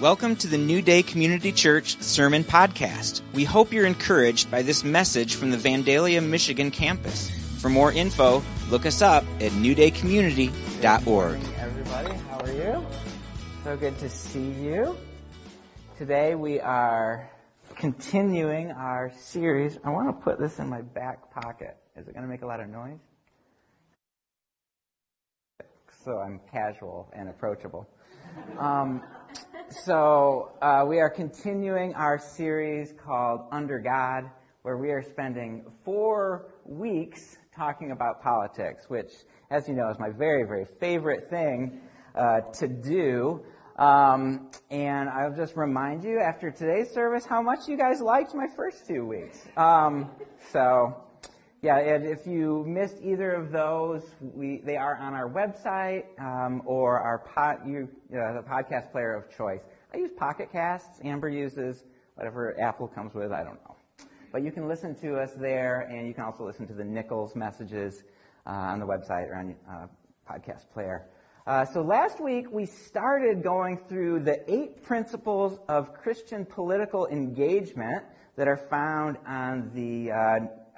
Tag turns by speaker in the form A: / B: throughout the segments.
A: Welcome to the New Day Community Church Sermon Podcast. We hope you're encouraged by this message from the Vandalia, Michigan campus. For more info, look us up at newdaycommunity.org.
B: Everybody, how are you? So good to see you. Today we are continuing our series. I want to put this in my back pocket. Is it going to make a lot of noise? So I'm casual and approachable. Um, so uh, we are continuing our series called Under God, where we are spending four weeks talking about politics, which, as you know, is my very, very favorite thing uh, to do. Um, and I'll just remind you after today's service how much you guys liked my first two weeks. Um, so yeah, and if you missed either of those, we, they are on our website um, or our pod, you, uh, the podcast player of choice. I use Pocket Casts. Amber uses whatever Apple comes with. I don't know. But you can listen to us there, and you can also listen to the Nichols messages uh, on the website or on uh, podcast player. Uh, so last week we started going through the eight principles of Christian political engagement that are found on the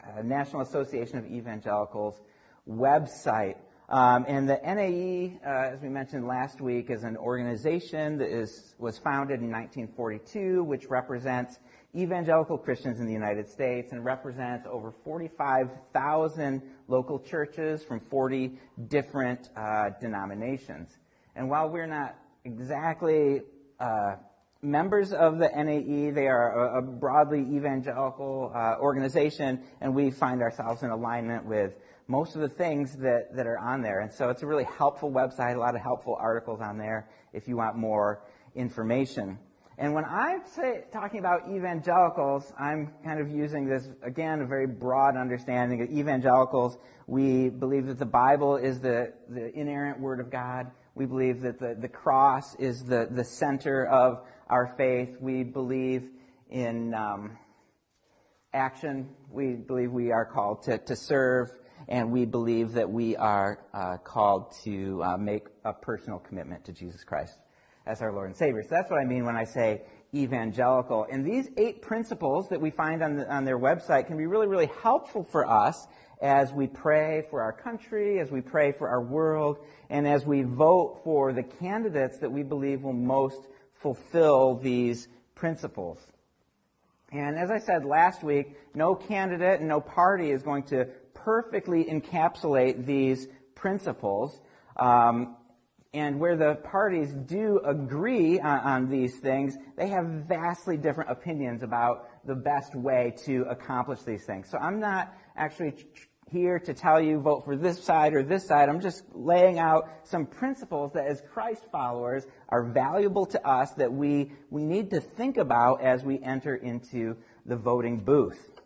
B: uh, National Association of Evangelicals website. Um, and the NAE, uh, as we mentioned last week, is an organization that is, was founded in 1942, which represents evangelical Christians in the United States and represents over 45,000 local churches from 40 different uh, denominations. And while we're not exactly uh, members of the NAE. They are a, a broadly evangelical uh, organization, and we find ourselves in alignment with most of the things that, that are on there. And so it's a really helpful website, a lot of helpful articles on there if you want more information. And when I'm say, talking about evangelicals, I'm kind of using this, again, a very broad understanding of evangelicals. We believe that the Bible is the, the inerrant Word of God. We believe that the, the cross is the, the center of our faith. We believe in um, action. We believe we are called to, to serve, and we believe that we are uh, called to uh, make a personal commitment to Jesus Christ as our Lord and Savior. So that's what I mean when I say evangelical. And these eight principles that we find on, the, on their website can be really, really helpful for us as we pray for our country, as we pray for our world, and as we vote for the candidates that we believe will most fulfill these principles. And as I said last week, no candidate and no party is going to perfectly encapsulate these principles. Um, and where the parties do agree on, on, these things, they have vastly different opinions about the best way to accomplish these things. So I'm not actually here to tell you vote for this side or this side. I'm just laying out some principles that as Christ followers are valuable to us that we, we need to think about as we enter into the voting booth.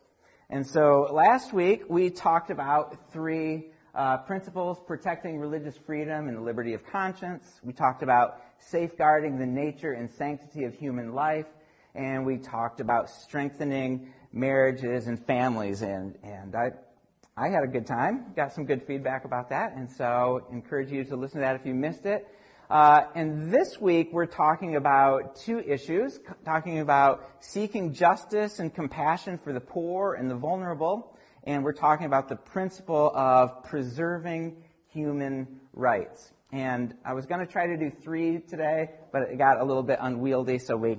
B: And so last week we talked about three uh, principles protecting religious freedom and the liberty of conscience. We talked about safeguarding the nature and sanctity of human life. And we talked about strengthening marriages and families. And, and I, I had a good time. Got some good feedback about that, and so encourage you to listen to that if you missed it. Uh, and this week we're talking about two issues, talking about seeking justice and compassion for the poor and the vulnerable, and we're talking about the principle of preserving human rights. And I was going to try to do three today, but it got a little bit unwieldy, so we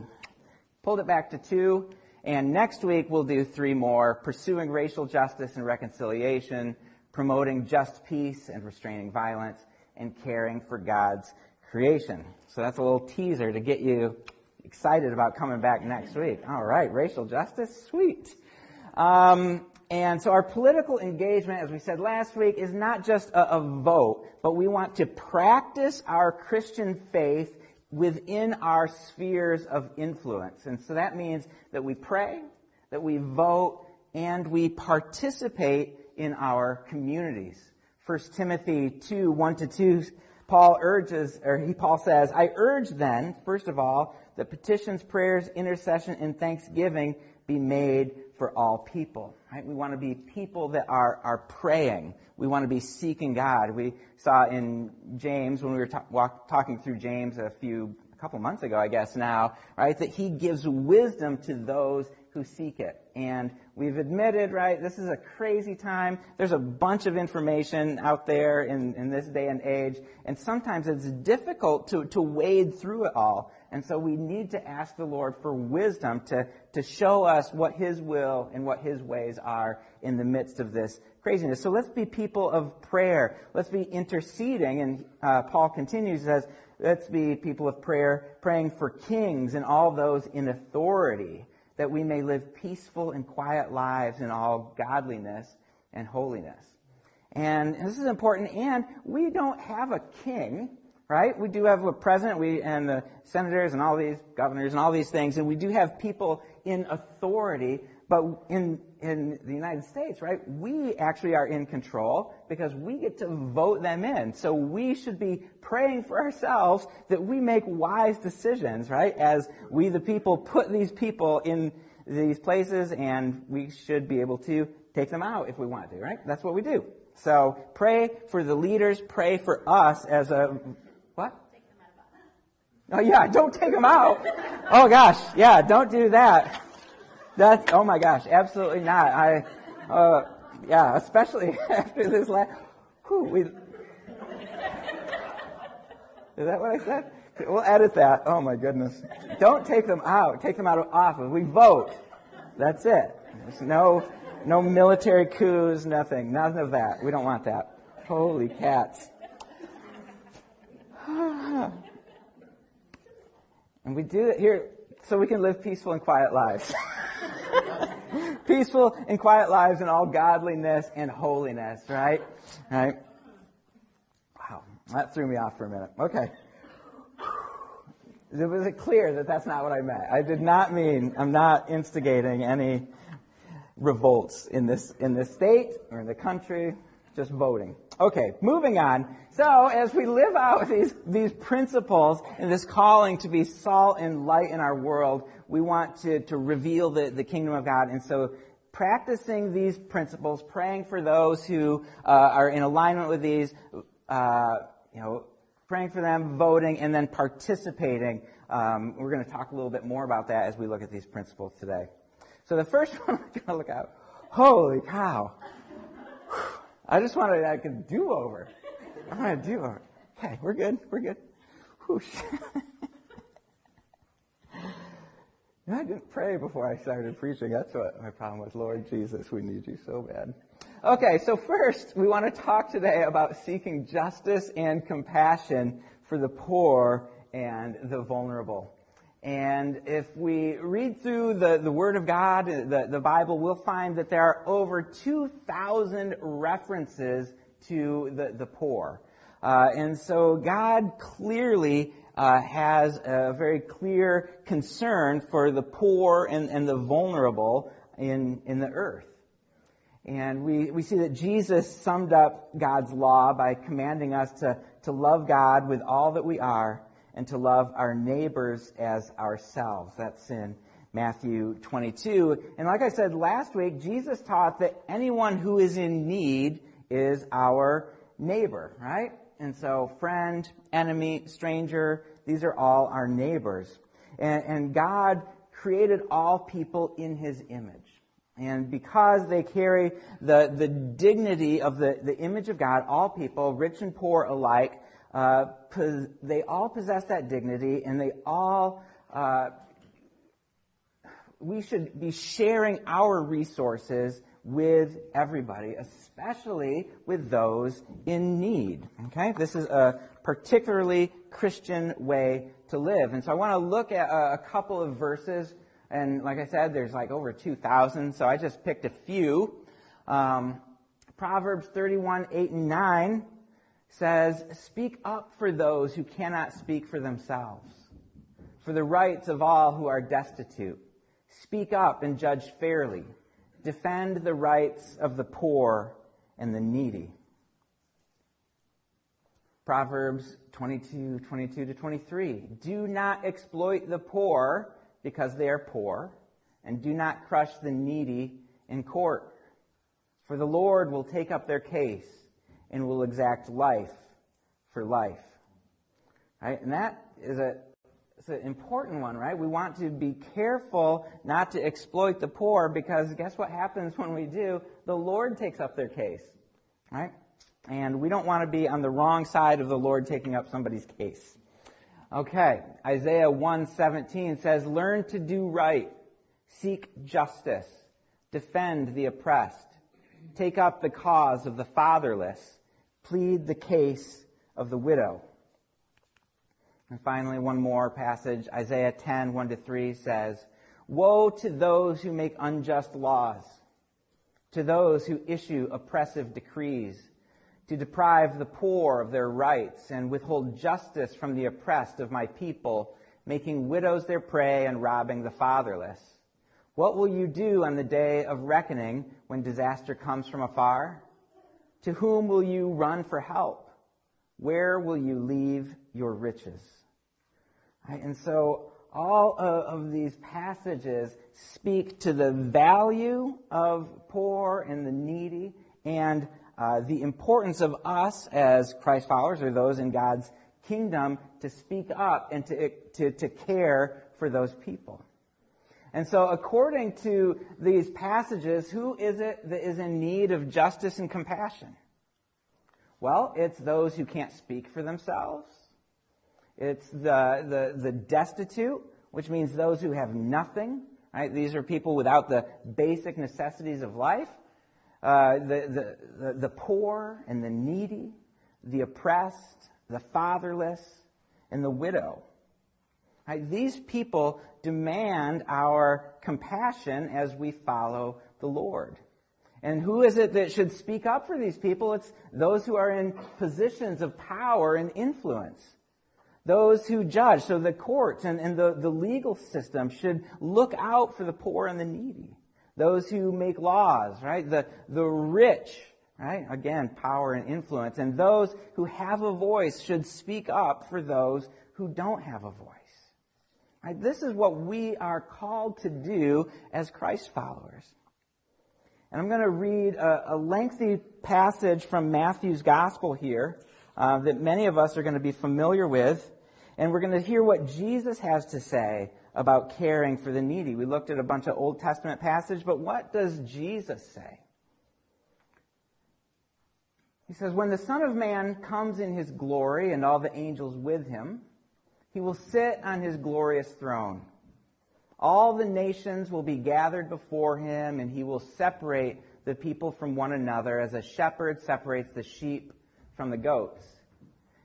B: pulled it back to two. And next week we'll do three more, pursuing racial justice and reconciliation, promoting just peace and restraining violence, and caring for God's creation. So that's a little teaser to get you excited about coming back next week. All right, racial justice, sweet. Um, and so our political engagement, as we said last week, is not just a, a vote, but we want to practice our Christian faith within our spheres of influence. And so that means that we pray, that we vote, and we participate in our communities. 1 Timothy 2, 1 to 2, Paul urges, or he, Paul says, I urge then, first of all, that petitions, prayers, intercession, and thanksgiving be made for all people. Right? We want to be people that are, are praying. We want to be seeking God. We saw in James, when we were ta- walk, talking through James a few a couple months ago, I guess now, right, that he gives wisdom to those who seek it. And we've admitted, right, this is a crazy time. There's a bunch of information out there in, in this day and age, and sometimes it's difficult to, to wade through it all. And so we need to ask the Lord for wisdom to, to show us what His will and what His ways are in the midst of this craziness. So let's be people of prayer. Let's be interceding. And uh, Paul continues, says, let's be people of prayer, praying for kings and all those in authority that we may live peaceful and quiet lives in all godliness and holiness. And this is important. And we don't have a king, right? We do have a president, we and the senators and all these governors and all these things, and we do have people in authority. But in in the United States, right, we actually are in control because we get to vote them in. So we should be praying for ourselves that we make wise decisions, right, as we the people put these people in these places and we should be able to take them out if we want to, right? That's what we do. So pray for the leaders, pray for us as a, what? Oh yeah, don't take them out. Oh gosh, yeah, don't do that. That's oh my gosh, absolutely not. I uh, yeah, especially after this last. Whew, we, is that what I said? We'll edit that. Oh my goodness. Don't take them out. Take them out of office. We vote. That's it. There's no no military coups, nothing. None of that. We don't want that. Holy cats. and we do it here so we can live peaceful and quiet lives. Peaceful and quiet lives in all godliness and holiness, right? Right? Wow. That threw me off for a minute. Okay. It Was clear that that's not what I meant? I did not mean, I'm not instigating any revolts in this, in this state or in the country, just voting. Okay, moving on. So, as we live out these, these principles and this calling to be salt and light in our world, we want to, to reveal the, the kingdom of God. And so practicing these principles, praying for those who uh, are in alignment with these, uh, you know, praying for them, voting, and then participating. Um, we're going to talk a little bit more about that as we look at these principles today. So the first one we're going to look at, holy cow. I just wanted like a do-over. I want a do-over. Okay, we're good. We're good. Whoosh. I didn't pray before I started preaching. That's what my problem was. Lord Jesus, we need you so bad. Okay, so first, we want to talk today about seeking justice and compassion for the poor and the vulnerable. And if we read through the, the Word of God, the, the Bible, we'll find that there are over 2,000 references to the, the poor. Uh, and so God clearly uh, has a very clear concern for the poor and, and the vulnerable in, in the earth. And we, we see that Jesus summed up God's law by commanding us to, to love God with all that we are and to love our neighbors as ourselves. That's in Matthew 22. And like I said last week, Jesus taught that anyone who is in need is our neighbor, right? And so, friend, enemy, stranger, these are all our neighbors. And, and God created all people in his image. And because they carry the, the dignity of the, the image of God, all people, rich and poor alike, uh, they all possess that dignity and they all, uh, we should be sharing our resources with everybody, especially with those in need. Okay? This is a particularly Christian way to live. And so I want to look at a, couple of verses. And like I said, there's like over 2,000, so I just picked a few. Um, Proverbs 31, 8 and 9 says, Speak up for those who cannot speak for themselves, for the rights of all who are destitute. Speak up and judge fairly. Defend the rights of the poor and the needy. Proverbs 22, 22 to 23. Do not exploit the poor because they are poor, and do not crush the needy in court. For the Lord will take up their case and will exact life for life. Right? And that is a, it's an important one, right? We want to be careful not to exploit the poor because guess what happens when we do? The Lord takes up their case, right? And we don't want to be on the wrong side of the Lord taking up somebody's case. Okay, Isaiah 117 says, Learn to do right, seek justice, defend the oppressed, take up the cause of the fatherless, plead the case of the widow. And finally, one more passage, Isaiah 10, 1 to 3 says, Woe to those who make unjust laws, to those who issue oppressive decrees, to deprive the poor of their rights and withhold justice from the oppressed of my people, making widows their prey and robbing the fatherless. What will you do on the day of reckoning when disaster comes from afar? To whom will you run for help? Where will you leave your riches? Right? And so all of these passages speak to the value of poor and the needy and uh, the importance of us as Christ followers or those in God's kingdom to speak up and to, to, to care for those people. And so, according to these passages, who is it that is in need of justice and compassion? Well, it's those who can't speak for themselves. It's the, the, the destitute, which means those who have nothing. Right? These are people without the basic necessities of life. Uh, the, the, the poor and the needy, the oppressed, the fatherless, and the widow. Right? These people demand our compassion as we follow the Lord. And who is it that should speak up for these people? It's those who are in positions of power and influence those who judge. So the courts and, and the, the legal system should look out for the poor and the needy. Those who make laws, right? The, the rich, right? Again, power and influence. And those who have a voice should speak up for those who don't have a voice. Right? This is what we are called to do as Christ followers. And I'm going to read a, a lengthy passage from Matthew's gospel here uh, that many of us are going to be familiar with. And we're going to hear what Jesus has to say about caring for the needy. We looked at a bunch of Old Testament passages, but what does Jesus say? He says, When the Son of Man comes in his glory and all the angels with him, he will sit on his glorious throne. All the nations will be gathered before him, and he will separate the people from one another as a shepherd separates the sheep from the goats.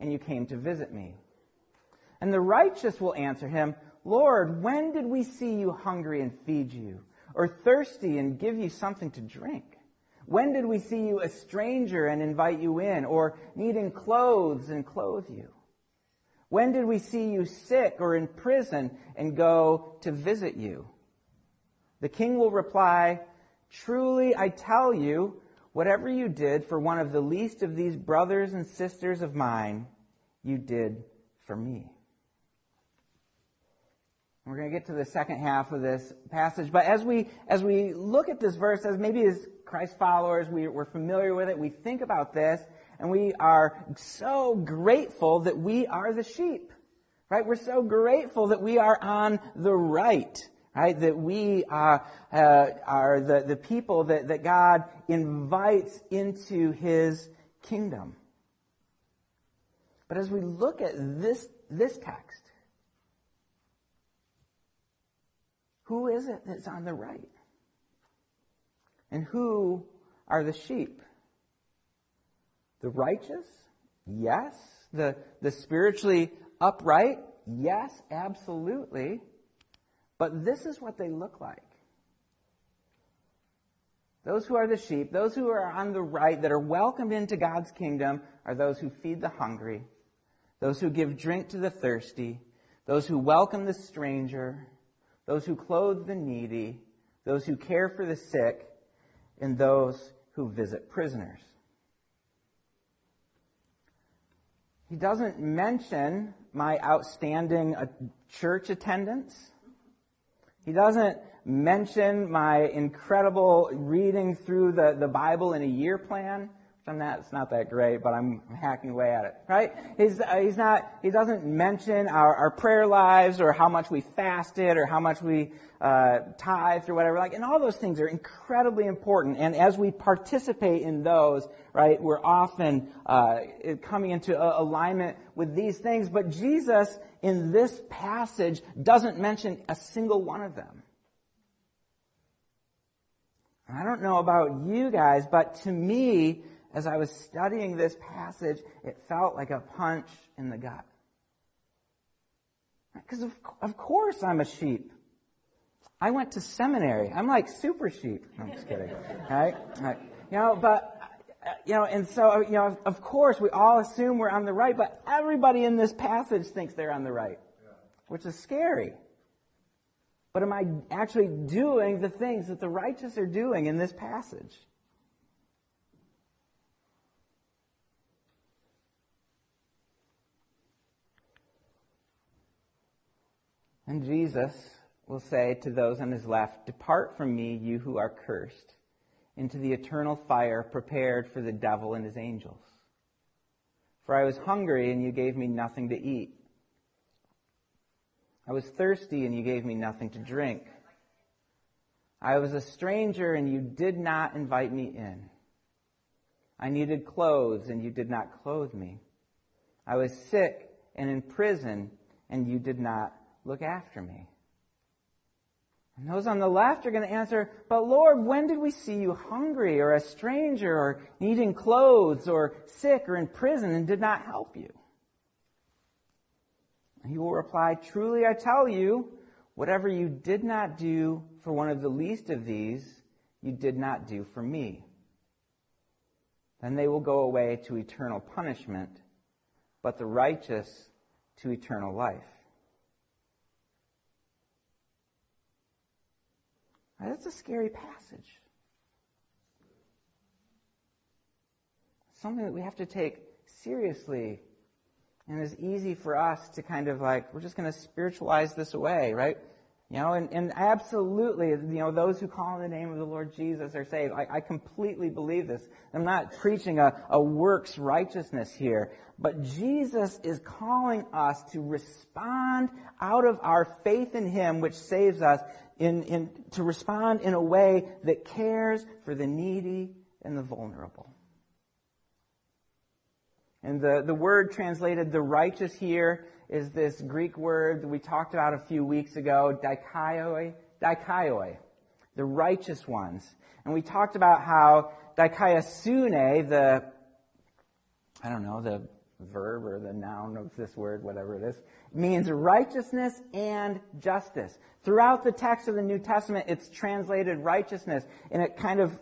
B: and you came to visit me. And the righteous will answer him, Lord, when did we see you hungry and feed you, or thirsty and give you something to drink? When did we see you a stranger and invite you in, or needing clothes and clothe you? When did we see you sick or in prison and go to visit you? The king will reply, Truly I tell you, Whatever you did for one of the least of these brothers and sisters of mine, you did for me. We're going to get to the second half of this passage, but as we as we look at this verse, as maybe as Christ followers, we, we're familiar with it. We think about this, and we are so grateful that we are the sheep, right? We're so grateful that we are on the right right? That we are, uh, are the, the people that, that God invites into his kingdom. But as we look at this, this text, who is it that's on the right? And who are the sheep? The righteous? Yes. The, the spiritually upright? Yes, absolutely. But this is what they look like. Those who are the sheep, those who are on the right, that are welcomed into God's kingdom, are those who feed the hungry, those who give drink to the thirsty, those who welcome the stranger, those who clothe the needy, those who care for the sick, and those who visit prisoners. He doesn't mention my outstanding uh, church attendance. He doesn't mention my incredible reading through the, the Bible in a year plan. I'm not, it's not that great, but I'm hacking away at it, right? He's, uh, he's not, he doesn't mention our, our prayer lives or how much we fasted or how much we uh, tithed or whatever. Like, and all those things are incredibly important. And as we participate in those, right, we're often uh, coming into alignment with these things. But Jesus, in this passage, doesn't mention a single one of them. I don't know about you guys, but to me, as I was studying this passage, it felt like a punch in the gut. Because of, of course I'm a sheep. I went to seminary. I'm like super sheep. No, I'm just kidding. Right? right? You know, but, you know, and so, you know, of course we all assume we're on the right, but everybody in this passage thinks they're on the right, which is scary. But am I actually doing the things that the righteous are doing in this passage? And Jesus will say to those on his left, Depart from me, you who are cursed, into the eternal fire prepared for the devil and his angels. For I was hungry, and you gave me nothing to eat. I was thirsty, and you gave me nothing to drink. I was a stranger, and you did not invite me in. I needed clothes, and you did not clothe me. I was sick and in prison, and you did not look after me. And those on the left are going to answer, But Lord, when did we see you hungry or a stranger or needing clothes or sick or in prison and did not help you? And he will reply, Truly I tell you, whatever you did not do for one of the least of these, you did not do for me. Then they will go away to eternal punishment, but the righteous to eternal life. That's a scary passage. Something that we have to take seriously. And it's easy for us to kind of like, we're just going to spiritualize this away, right? You know, and, and absolutely, you know, those who call on the name of the Lord Jesus are saved. I, I completely believe this. I'm not preaching a, a works righteousness here, but Jesus is calling us to respond out of our faith in Him, which saves us, in, in, to respond in a way that cares for the needy and the vulnerable. And the, the word translated the righteous here is this Greek word that we talked about a few weeks ago, dikaioi, dikaioi, the righteous ones. And we talked about how dikaiosune, the, I don't know, the verb or the noun of this word, whatever it is, means righteousness and justice. Throughout the text of the New Testament, it's translated righteousness, and it kind of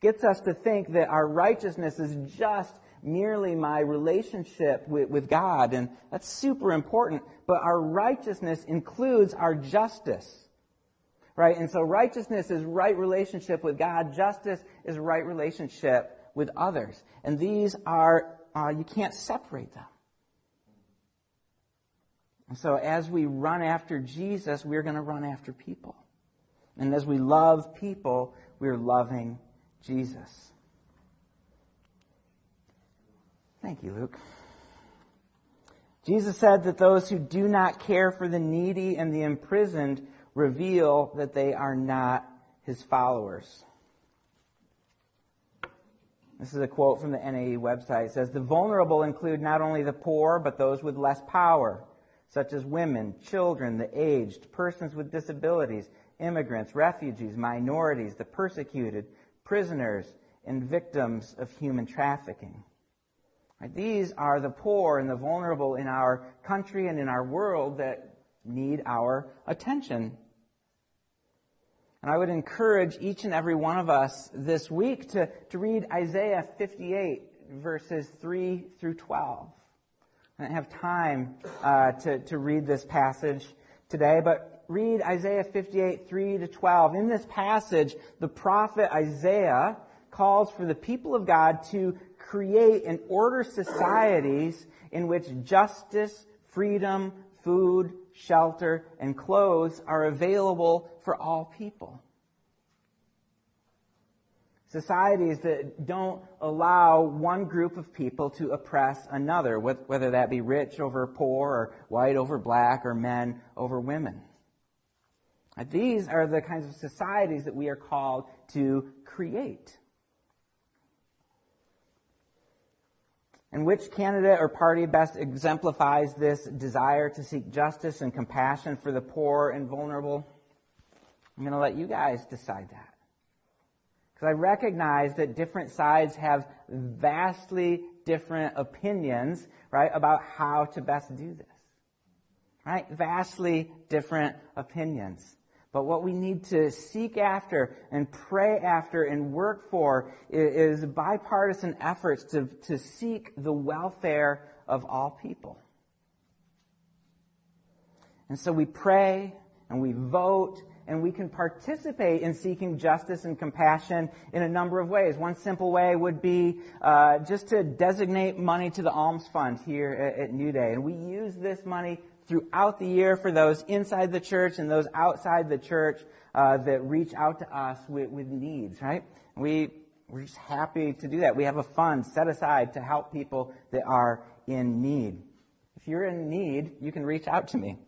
B: gets us to think that our righteousness is just merely my relationship with, with God, and that's super important, but our righteousness includes our justice. Right? And so righteousness is right relationship with God. Justice is right relationship with others. And these are, uh, you can't separate them. And so as we run after Jesus, we're going to run after people. And as we love people, we're loving Jesus. Thank you, Luke. Jesus said that those who do not care for the needy and the imprisoned reveal that they are not his followers. This is a quote from the NAE website. It says, The vulnerable include not only the poor, but those with less power such as women, children, the aged, persons with disabilities, immigrants, refugees, minorities, the persecuted, prisoners, and victims of human trafficking. Right? These are the poor and the vulnerable in our country and in our world that need our attention. And I would encourage each and every one of us this week to, to read Isaiah 58, verses 3 through 12. I don't have time uh, to, to read this passage today, but read Isaiah 58, 3 to 12. In this passage, the prophet Isaiah calls for the people of God to create and order societies in which justice, freedom, food, shelter, and clothes are available for all people. Societies that don't allow one group of people to oppress another, whether that be rich over poor, or white over black, or men over women. These are the kinds of societies that we are called to create. And which candidate or party best exemplifies this desire to seek justice and compassion for the poor and vulnerable? I'm going to let you guys decide that. Because I recognize that different sides have vastly different opinions, right, about how to best do this. Right? Vastly different opinions. But what we need to seek after and pray after and work for is, bipartisan efforts to, to seek the welfare of all people. And so we pray and we vote and we can participate in seeking justice and compassion in a number of ways. One simple way would be uh, just to designate money to the Alms Fund here at, at New Day. And we use this money throughout the year for those inside the church and those outside the church uh, that reach out to us with, with needs, right? We, we're just happy to do that. We have a fund set aside to help people that are in need. If you're in need, you can reach out to me.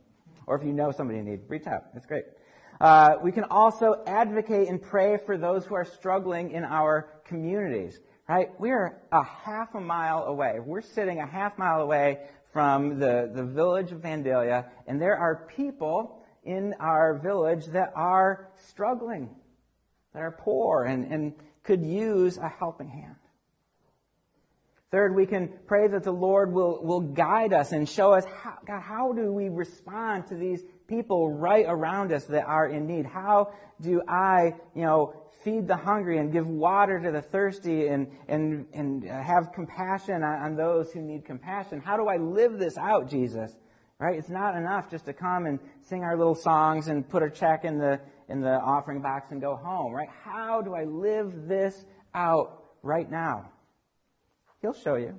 B: Or if you know somebody in need, reach out. That's great. Uh, we can also advocate and pray for those who are struggling in our communities. Right? We're a half a mile away. We're sitting a half mile away from the, the village of Vandalia, and there are people in our village that are struggling, that are poor, and, and could use a helping hand. Third, we can pray that the Lord will, will guide us and show us, how, God, how do we respond to these people right around us that are in need? How do I, you know, feed the hungry and give water to the thirsty and, and, and have compassion on, on those who need compassion? How do I live this out, Jesus? Right? It's not enough just to come and sing our little songs and put a check in the, in the offering box and go home, right? How do I live this out right now? He'll show you.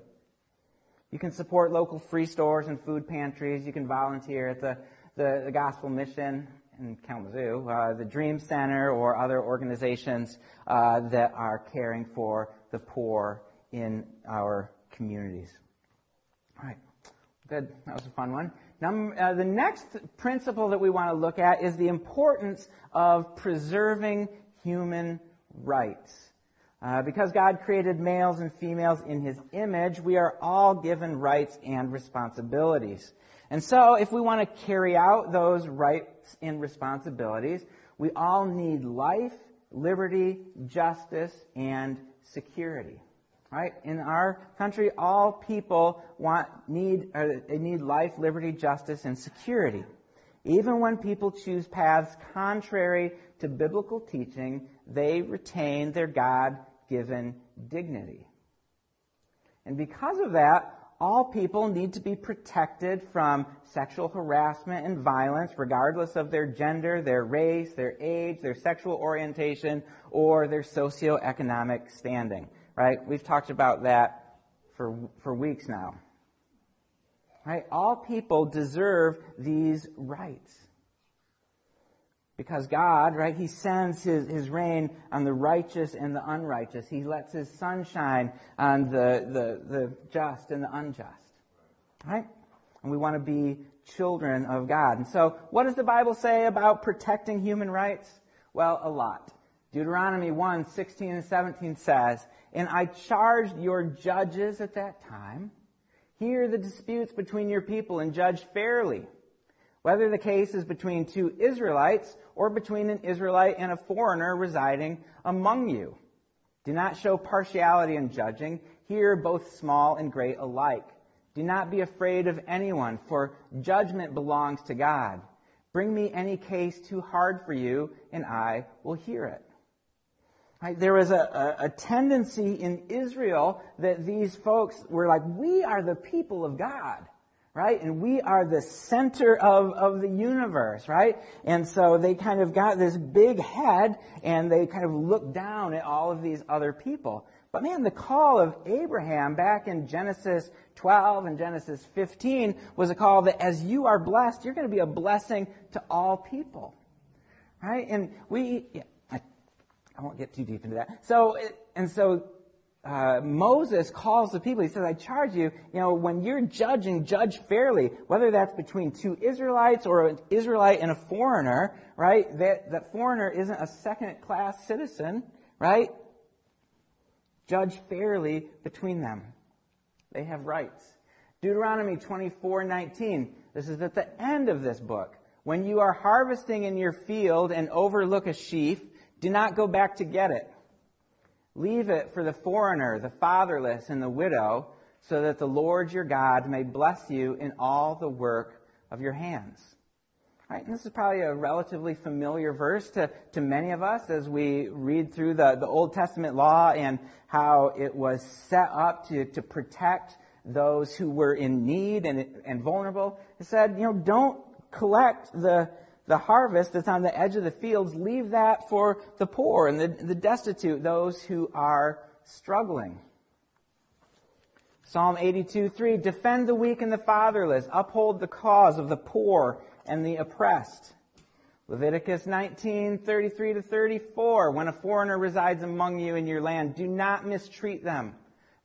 B: You can support local free stores and food pantries. You can volunteer at the, the, the Gospel Mission in Kalamazoo, uh, the Dream Center, or other organizations uh, that are caring for the poor in our communities. All right, good. That was a fun one. Now, uh, the next principle that we want to look at is the importance of preserving human rights. Uh, because God created males and females in His image, we are all given rights and responsibilities. And so, if we want to carry out those rights and responsibilities, we all need life, liberty, justice, and security. Right? In our country, all people want, need, uh, they need life, liberty, justice, and security. Even when people choose paths contrary to biblical teaching, they retain their God given dignity. And because of that, all people need to be protected from sexual harassment and violence, regardless of their gender, their race, their age, their sexual orientation, or their socioeconomic standing. Right? We've talked about that for, for weeks now. Right? All people deserve these rights. Because God, right, He sends His, His rain on the righteous and the unrighteous. He lets His sunshine on the, the, the just and the unjust. Right? And we want to be children of God. And so, what does the Bible say about protecting human rights? Well, a lot. Deuteronomy 1, 16 and 17 says, And I charged your judges at that time, hear the disputes between your people and judge fairly whether the case is between two Israelites or between an Israelite and a foreigner residing among you. Do not show partiality in judging. Here, both small and great alike. Do not be afraid of anyone, for judgment belongs to God. Bring me any case too hard for you, and I will hear it. Right? There was a, a, a tendency in Israel that these folks were like, we are the people of God. Right? And we are the center of, of the universe, right? And so they kind of got this big head and they kind of look down at all of these other people. But man, the call of Abraham back in Genesis 12 and Genesis 15 was a call that as you are blessed, you're going to be a blessing to all people. Right? And we, yeah, I, I, won't get too deep into that. So, and so uh, Moses calls the people. He says, I charge you, you know, when you're judging, judge fairly, whether that's between two Israelites or an Israelite and a foreigner, right? That, that foreigner isn't a second class citizen, right? Judge fairly between them. They have rights. Deuteronomy 24:19. This is at the end of this book. When you are harvesting in your field and overlook a sheaf, do not go back to get it. Leave it for the foreigner, the fatherless, and the widow, so that the Lord your God may bless you in all the work of your hands. Right, and this is probably a relatively familiar verse to, to many of us as we read through the, the Old Testament law and how it was set up to, to protect those who were in need and, and vulnerable. It said, you know, don't collect the, the harvest that's on the edge of the fields, leave that for the poor and the, the destitute, those who are struggling. Psalm 82, 3, defend the weak and the fatherless, uphold the cause of the poor and the oppressed. Leviticus 19, 33 to 34, when a foreigner resides among you in your land, do not mistreat them.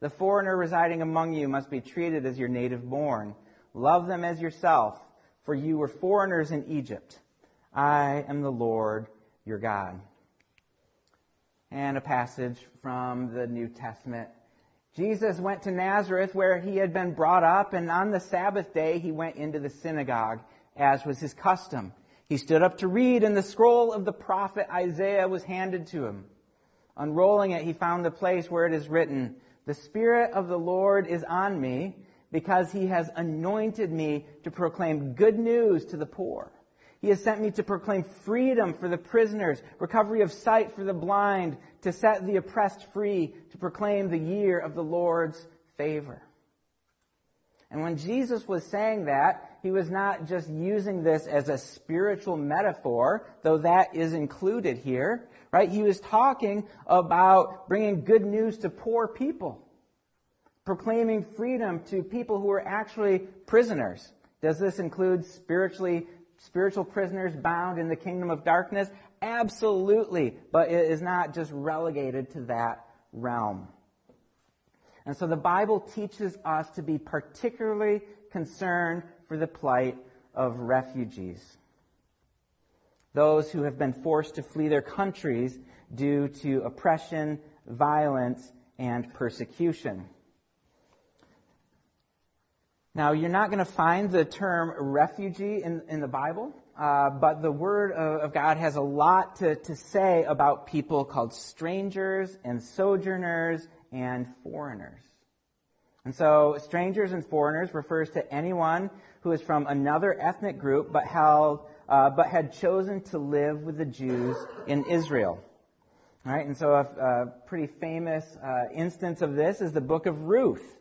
B: The foreigner residing among you must be treated as your native born. Love them as yourself, for you were foreigners in Egypt. I am the Lord your God. And a passage from the New Testament. Jesus went to Nazareth where he had been brought up, and on the Sabbath day he went into the synagogue, as was his custom. He stood up to read, and the scroll of the prophet Isaiah was handed to him. Unrolling it, he found the place where it is written, The Spirit of the Lord is on me, because he has anointed me to proclaim good news to the poor. He has sent me to proclaim freedom for the prisoners, recovery of sight for the blind, to set the oppressed free, to proclaim the year of the Lord's favor. And when Jesus was saying that, he was not just using this as a spiritual metaphor, though that is included here, right? He was talking about bringing good news to poor people, proclaiming freedom to people who are actually prisoners. Does this include spiritually spiritual prisoners bound in the kingdom of darkness? Absolutely, but it is not just relegated to that realm. And so the Bible teaches us to be particularly concerned for the plight of refugees. Those who have been forced to flee their countries due to oppression, violence, and persecution. Now, you're not going to find the term refugee in, in the Bible, uh, but the Word of, of, God has a lot to, to say about people called strangers and sojourners and foreigners. And so, strangers and foreigners refers to anyone who is from another ethnic group but held, uh, but had chosen to live with the Jews in Israel. All right, and so a, a pretty famous uh, instance of this is the book of Ruth.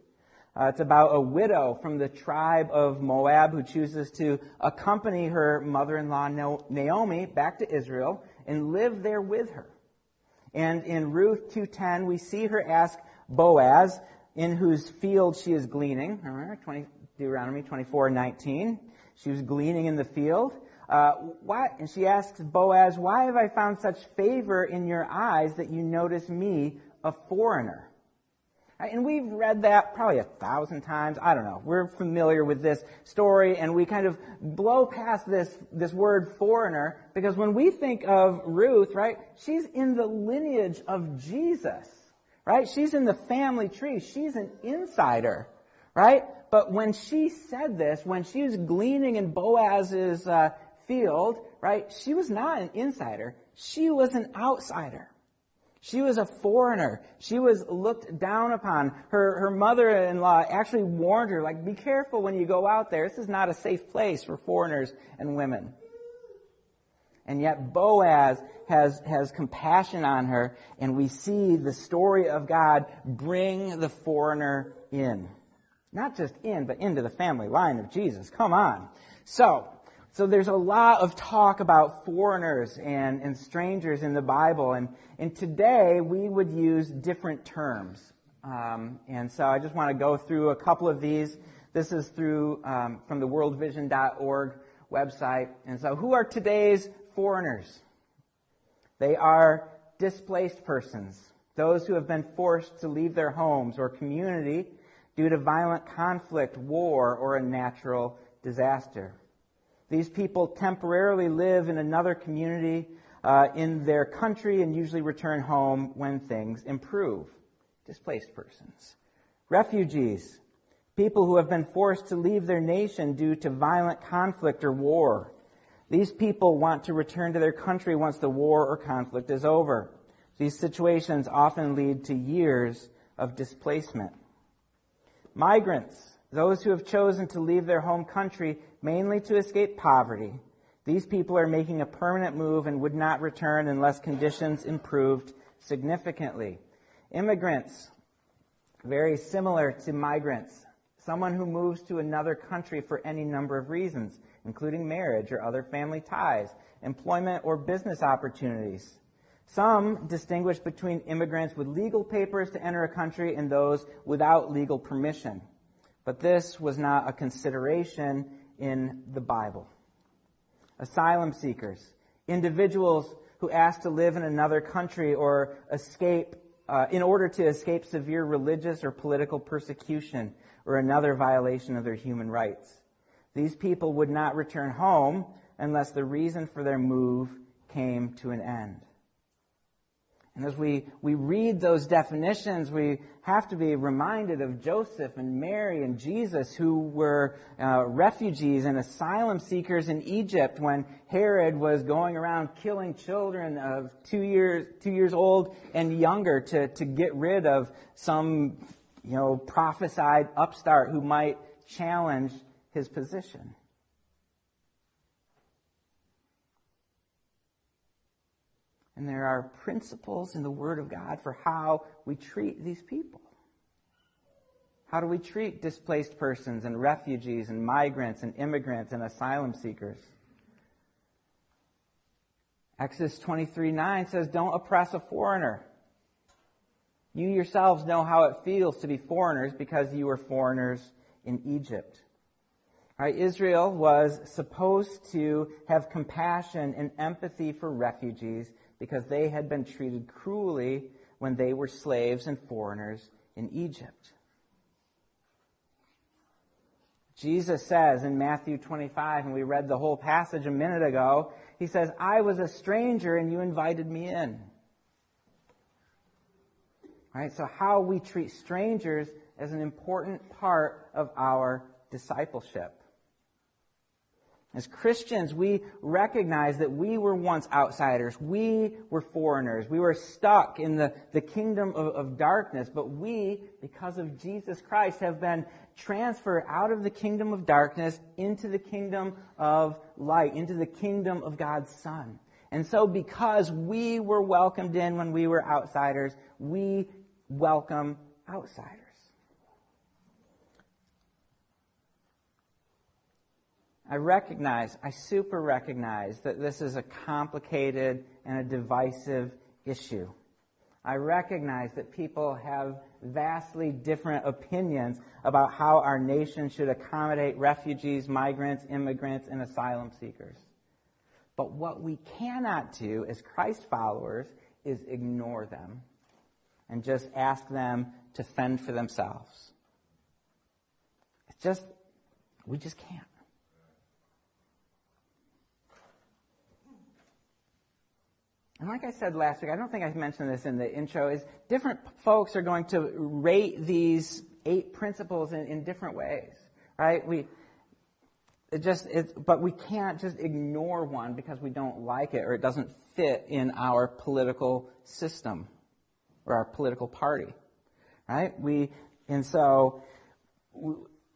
B: Uh, it's about a widow from the tribe of Moab who chooses to accompany her mother-in-law Naomi back to Israel and live there with her. And in Ruth 2:10, we see her ask Boaz, in whose field she is gleaning. Remember, 20, Deuteronomy 24:19. She was gleaning in the field. Uh, why, and she asks Boaz, "Why have I found such favor in your eyes that you notice me, a foreigner?" And we've read that probably a thousand times. I don't know. We're familiar with this story and we kind of blow past this, this word foreigner because when we think of Ruth, right, she's in the lineage of Jesus, right? She's in the family tree. She's an insider, right? But when she said this, when she was gleaning in Boaz's uh, field, right, she was not an insider. She was an outsider. She was a foreigner. She was looked down upon. Her, her mother-in-law actually warned her, like, be careful when you go out there. This is not a safe place for foreigners and women. And yet Boaz has, has compassion on her, and we see the story of God bring the foreigner in. Not just in, but into the family line of Jesus. Come on. So, so there's a lot of talk about foreigners and, and strangers in the Bible, and, and today we would use different terms. Um, and so I just want to go through a couple of these. This is through um, from the worldvision.org website. And so, who are today's foreigners? They are displaced persons, those who have been forced to leave their homes or community due to violent conflict, war, or a natural disaster. These people temporarily live in another community uh, in their country and usually return home when things improve. Displaced persons. Refugees. People who have been forced to leave their nation due to violent conflict or war. These people want to return to their country once the war or conflict is over. These situations often lead to years of displacement. Migrants those who have chosen to leave their home country mainly to escape poverty. These people are making a permanent move and would not return unless conditions improved significantly. Immigrants, very similar to migrants. Someone who moves to another country for any number of reasons, including marriage or other family ties, employment or business opportunities. Some distinguish between immigrants with legal papers to enter a country and those without legal permission. But this was not a consideration in the Bible. Asylum seekers, individuals who ask to live in another country or escape uh, in order to escape severe religious or political persecution or another violation of their human rights. These people would not return home unless the reason for their move came to an end. And as we, we read those definitions, we have to be reminded of Joseph and Mary and Jesus, who were uh, refugees and asylum seekers in Egypt when Herod was going around killing children of two years, two years old and younger to, to get rid of some, you know, prophesied upstart who might challenge his position. And there are principles in the Word of God for how we treat these people. How do we treat displaced persons and refugees and migrants and immigrants and asylum seekers? Exodus 23 9 says, Don't oppress a foreigner. You yourselves know how it feels to be foreigners because you were foreigners in Egypt. Right, Israel was supposed to have compassion and empathy for refugees because they had been treated cruelly when they were slaves and foreigners in Egypt. Jesus says in Matthew 25, and we read the whole passage a minute ago, he says, I was a stranger and you invited me in. Right? So how we treat strangers is an important part of our discipleship. As Christians, we recognize that we were once outsiders. We were foreigners. We were stuck in the, the kingdom of, of darkness. But we, because of Jesus Christ, have been transferred out of the kingdom of darkness into the kingdom of light, into the kingdom of God's Son. And so, because we were welcomed in when we were outsiders, we welcome outsiders. I recognize, I super recognize that this is a complicated and a divisive issue. I recognize that people have vastly different opinions about how our nation should accommodate refugees, migrants, immigrants, and asylum seekers. But what we cannot do as Christ followers is ignore them and just ask them to fend for themselves. It's just, we just can't. And like I said last week, I don't think I mentioned this in the intro, is different folks are going to rate these eight principles in, in different ways, right? We, it just, but we can't just ignore one because we don't like it or it doesn't fit in our political system or our political party, right? We, and so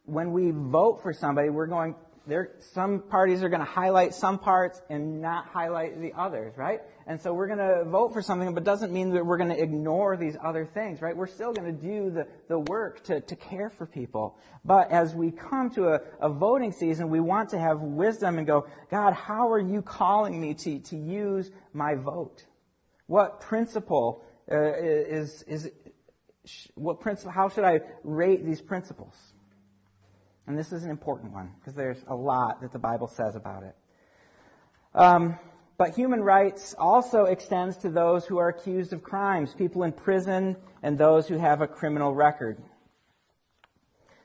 B: when we vote for somebody, we're going there, some parties are going to highlight some parts and not highlight the others, right? And so we're going to vote for something, but doesn't mean that we're going to ignore these other things, right? We're still going to do the, the work to, to care for people. But as we come to a, a voting season, we want to have wisdom and go, God, how are you calling me to, to use my vote? What principle uh, is, is, what principle, how should I rate these principles? And this is an important one because there's a lot that the Bible says about it. Um, but human rights also extends to those who are accused of crimes, people in prison, and those who have a criminal record.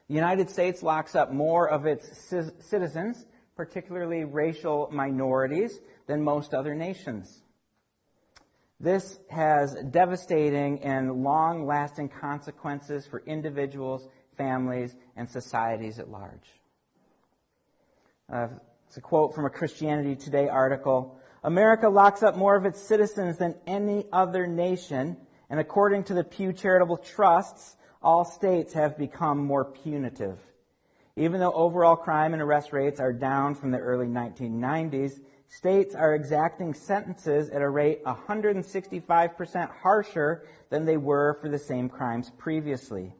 B: The United States locks up more of its citizens, particularly racial minorities, than most other nations. This has devastating and long lasting consequences for individuals families, and societies at large. Uh, it's a quote from a Christianity Today article. America locks up more of its citizens than any other nation, and according to the Pew Charitable Trusts, all states have become more punitive. Even though overall crime and arrest rates are down from the early 1990s, states are exacting sentences at a rate 165% harsher than they were for the same crimes previously.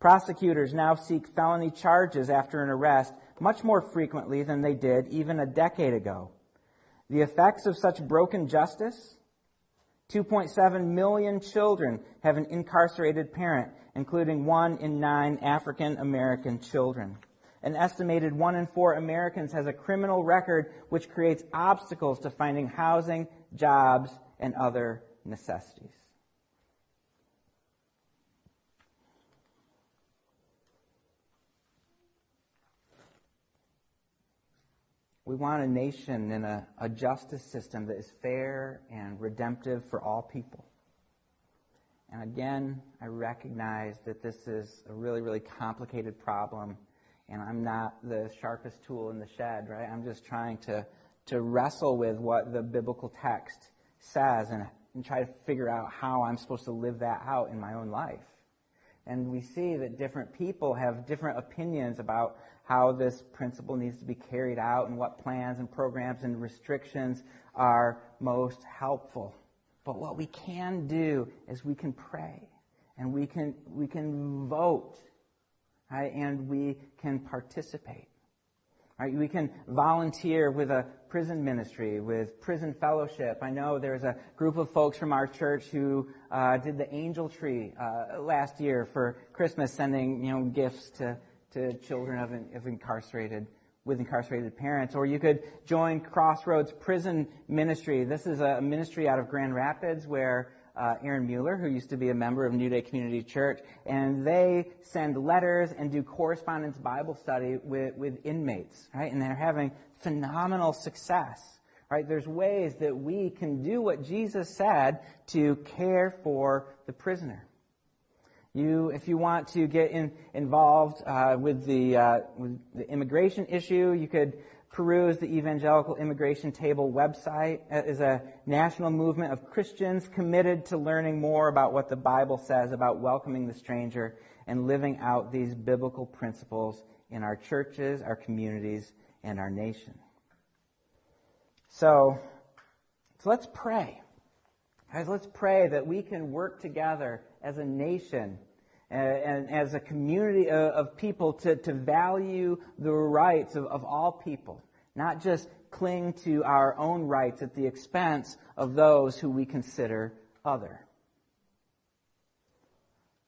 B: Prosecutors now seek felony charges after an arrest much more frequently than they did even a decade ago. The effects of such broken justice 2.7 million children have an incarcerated parent, including one in nine African American children. An estimated one in four Americans has a criminal record which creates obstacles to finding housing, jobs, and other necessities. We want a nation and a, a justice system that is fair and redemptive for all people. And again, I recognize that this is a really, really complicated problem, and I'm not the sharpest tool in the shed, right? I'm just trying to, to wrestle with what the biblical text says and, and try to figure out how I'm supposed to live that out in my own life. And we see that different people have different opinions about how this principle needs to be carried out and what plans and programs and restrictions are most helpful. But what we can do is we can pray and we can, we can vote, right? And we can participate. Right? We can volunteer with a prison ministry, with prison fellowship. I know there's a group of folks from our church who uh, did the angel tree uh, last year for Christmas, sending you know gifts to to children of, of incarcerated with incarcerated parents. Or you could join Crossroads Prison Ministry. This is a ministry out of Grand Rapids where uh, Aaron Mueller, who used to be a member of New Day Community Church, and they send letters and do correspondence Bible study with, with inmates, right? And they're having phenomenal success, right? There's ways that we can do what Jesus said to care for the prisoner. You, if you want to get in, involved uh, with, the, uh, with the immigration issue, you could peruse the Evangelical Immigration Table website. It is a national movement of Christians committed to learning more about what the Bible says about welcoming the stranger and living out these biblical principles in our churches, our communities, and our nation. So, so let's pray. Guys, let's pray that we can work together as a nation Uh, and, as a community of people to, to value the rights of, of all people, not just cling to our own rights at the expense of those who we consider other.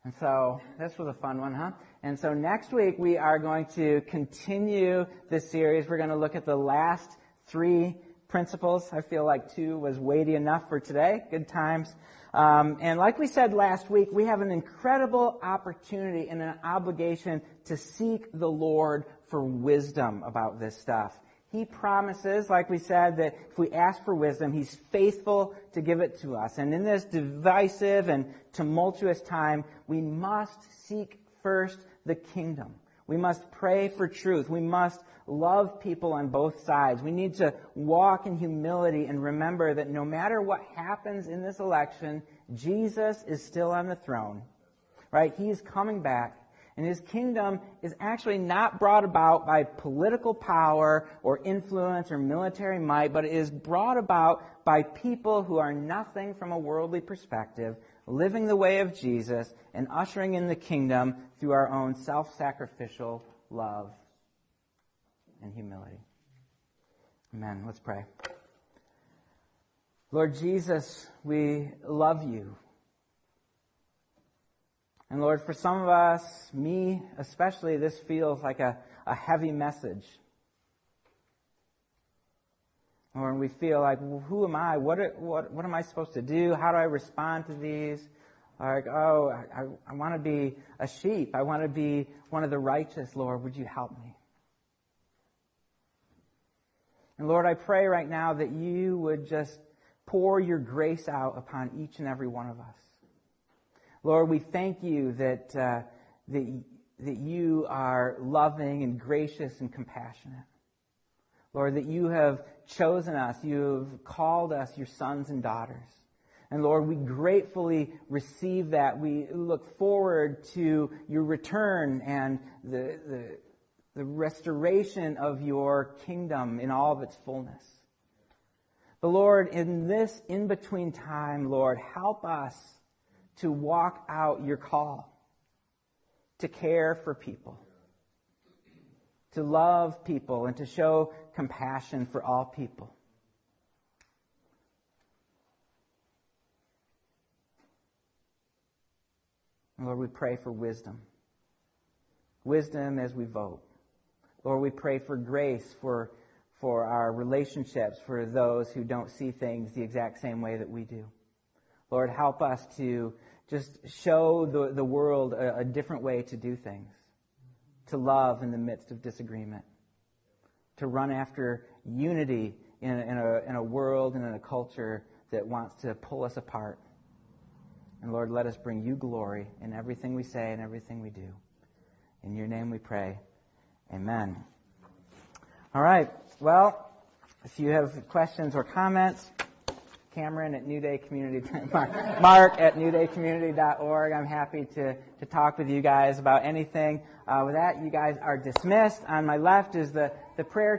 B: And so this was a fun one, huh? And so next week we are going to continue this series. We're going to look at the last three principles. I feel like two was weighty enough for today. Good times. Um, and like we said last week, we have an incredible opportunity and an obligation to seek the Lord for wisdom about this stuff. He promises, like we said, that if we ask for wisdom, He's faithful to give it to us. And in this divisive and tumultuous time, we must seek first the kingdom. We must pray for truth. We must love people on both sides. We need to walk in humility and remember that no matter what happens in this election, Jesus is still on the throne. Right? He is coming back. And his kingdom is actually not brought about by political power or influence or military might, but it is brought about by people who are nothing from a worldly perspective, living the way of Jesus and ushering in the kingdom through our own self sacrificial love and humility. Amen. Let's pray. Lord Jesus, we love you. And Lord, for some of us, me especially, this feels like a, a heavy message. Or we feel like, well, who am I? What, what, what am I supposed to do? How do I respond to these? Like, oh, I, I want to be a sheep. I want to be one of the righteous. Lord, would you help me? And Lord, I pray right now that you would just pour your grace out upon each and every one of us. Lord, we thank you that, uh, that, that you are loving and gracious and compassionate. Lord, that you have chosen us, you have called us your sons and daughters. And Lord, we gratefully receive that. We look forward to your return and the, the, the restoration of your kingdom in all of its fullness. But Lord, in this in between time, Lord, help us to walk out your call, to care for people, to love people, and to show compassion for all people. Lord, we pray for wisdom. Wisdom as we vote. Lord, we pray for grace for, for our relationships, for those who don't see things the exact same way that we do. Lord, help us to just show the, the world a, a different way to do things, to love in the midst of disagreement, to run after unity in, in, a, in a world and in a culture that wants to pull us apart. And Lord, let us bring you glory in everything we say and everything we do. In your name we pray. Amen. All right. Well, if you have questions or comments, Cameron at New Day Community, Mark at newdaycommunity.org. I'm happy to, to talk with you guys about anything. Uh, with that, you guys are dismissed. On my left is the, the prayer